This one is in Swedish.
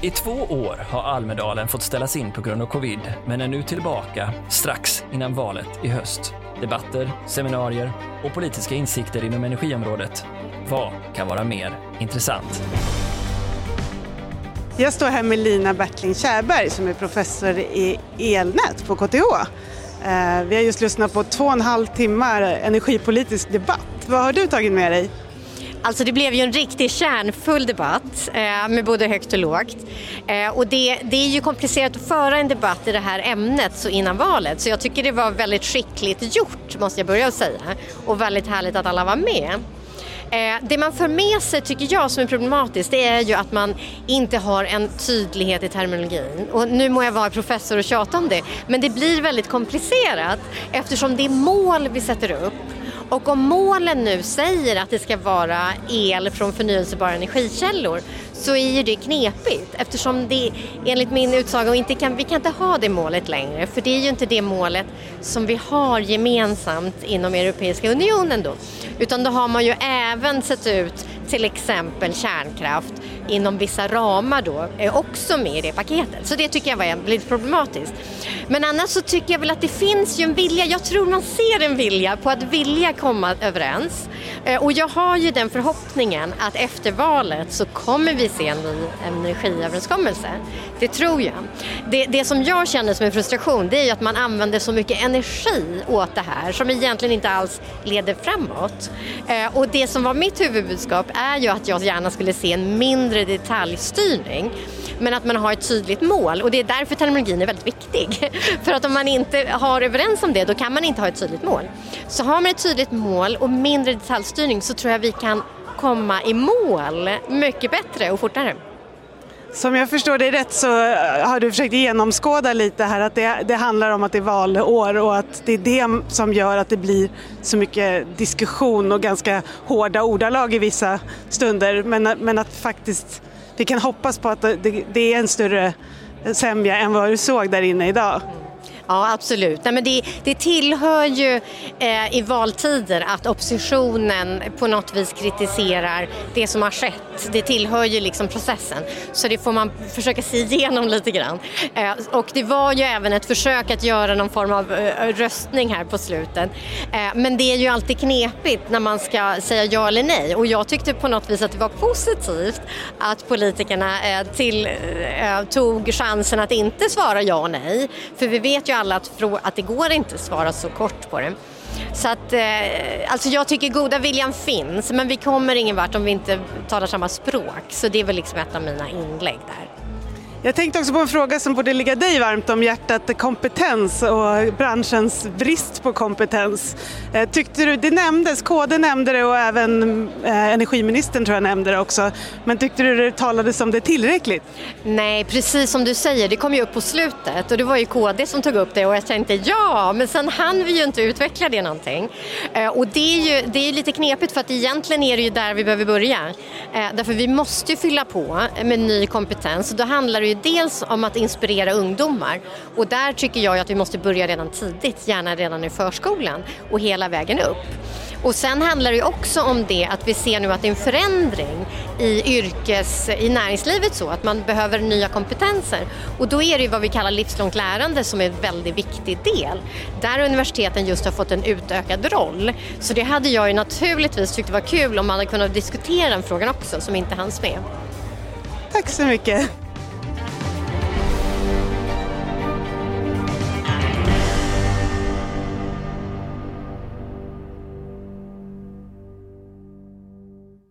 I två år har Almedalen fått ställas in på grund av covid, men är nu tillbaka strax innan valet i höst. Debatter, seminarier och politiska insikter inom energiområdet. Vad kan vara mer intressant? Jag står här med Lina Bertling Kärberg som är professor i elnät på KTH. Eh, vi har just lyssnat på två och en halv timmar energipolitisk debatt. Vad har du tagit med dig? Alltså det blev ju en riktigt kärnfull debatt eh, med både högt och lågt. Eh, och det, det, är ju komplicerat att föra en debatt i det här ämnet så innan valet så jag tycker det var väldigt skickligt gjort måste jag börja säga och väldigt härligt att alla var med. Eh, det man för med sig tycker jag som är problematiskt det är ju att man inte har en tydlighet i terminologin. Och nu må jag vara professor och tjata om det men det blir väldigt komplicerat eftersom det är mål vi sätter upp och om målen nu säger att det ska vara el från förnyelsebara energikällor så är ju det knepigt eftersom det enligt min utsago inte kan, vi kan inte ha det målet längre för det är ju inte det målet som vi har gemensamt inom Europeiska unionen då. Utan då har man ju även sett ut till exempel kärnkraft inom vissa ramar då är också med i det paketet. Så det tycker jag var lite problematiskt. Men annars så tycker jag väl att det finns ju en vilja, jag tror man ser en vilja på att vilja komma överens. Eh, och jag har ju den förhoppningen att efter valet så kommer vi se en ny energiöverenskommelse. Det tror jag. Det, det som jag känner som en frustration det är ju att man använder så mycket energi åt det här som egentligen inte alls leder framåt. Eh, och det som var mitt huvudbudskap är ju att jag gärna skulle se en mindre detaljstyrning men att man har ett tydligt mål och det är därför terminologin är väldigt viktig. För att om man inte har överens om det då kan man inte ha ett tydligt mål. Så har man ett tydligt mål och mindre detaljstyrning så tror jag vi kan komma i mål mycket bättre och fortare. Som jag förstår dig rätt så eh, har du försökt genomskåda lite här att det, det, handlar om att det är valår och att det är det som gör att det blir så mycket diskussion och ganska hårda ordalag i vissa stunder men, men att faktiskt vi kan hoppas på att det, det är en större sämja än vad du såg där inne idag. Ja, absolut. Nej, men det, det tillhör ju eh, i valtider att oppositionen på något vis kritiserar det som har skett. Det tillhör ju liksom processen. Så det får man försöka se igenom lite grann. Eh, och det var ju även ett försök att göra någon form av eh, röstning här på slutet. Eh, men det är ju alltid knepigt när man ska säga ja eller nej. Och jag tyckte på något vis att det var positivt att politikerna eh, till, eh, tog chansen att inte svara ja och nej. För vi vet ju alla att, att det går inte att svara så kort på det. Så att, eh, alltså jag tycker goda viljan finns men vi kommer ingen vart om vi inte talar samma språk. Så det är väl liksom ett av mina inlägg där. Jag tänkte också på en fråga som borde ligga dig varmt om hjärtat, kompetens och branschens brist på kompetens. Eh, tyckte du, det nämndes, KD nämnde det och även eh, energiministern tror jag nämnde det också, men tyckte du det talades om det tillräckligt? Nej, precis som du säger, det kom ju upp på slutet och det var ju KD som tog upp det och jag tänkte ja, men sen hann vi ju inte utveckla det någonting. Eh, och det är ju det är lite knepigt för att egentligen är det ju där vi behöver börja. Därför vi måste ju fylla på med ny kompetens och då handlar det ju dels om att inspirera ungdomar och där tycker jag att vi måste börja redan tidigt, gärna redan i förskolan och hela vägen upp. Och sen handlar det också om det att vi ser nu att det är en förändring i yrkes, i näringslivet så, att man behöver nya kompetenser. Och då är det ju vad vi kallar livslångt lärande som är en väldigt viktig del. Där universiteten just har fått en utökad roll. Så det hade jag ju naturligtvis tyckt var kul om man hade kunnat diskutera den frågan också som inte hanns med. Tack så mycket.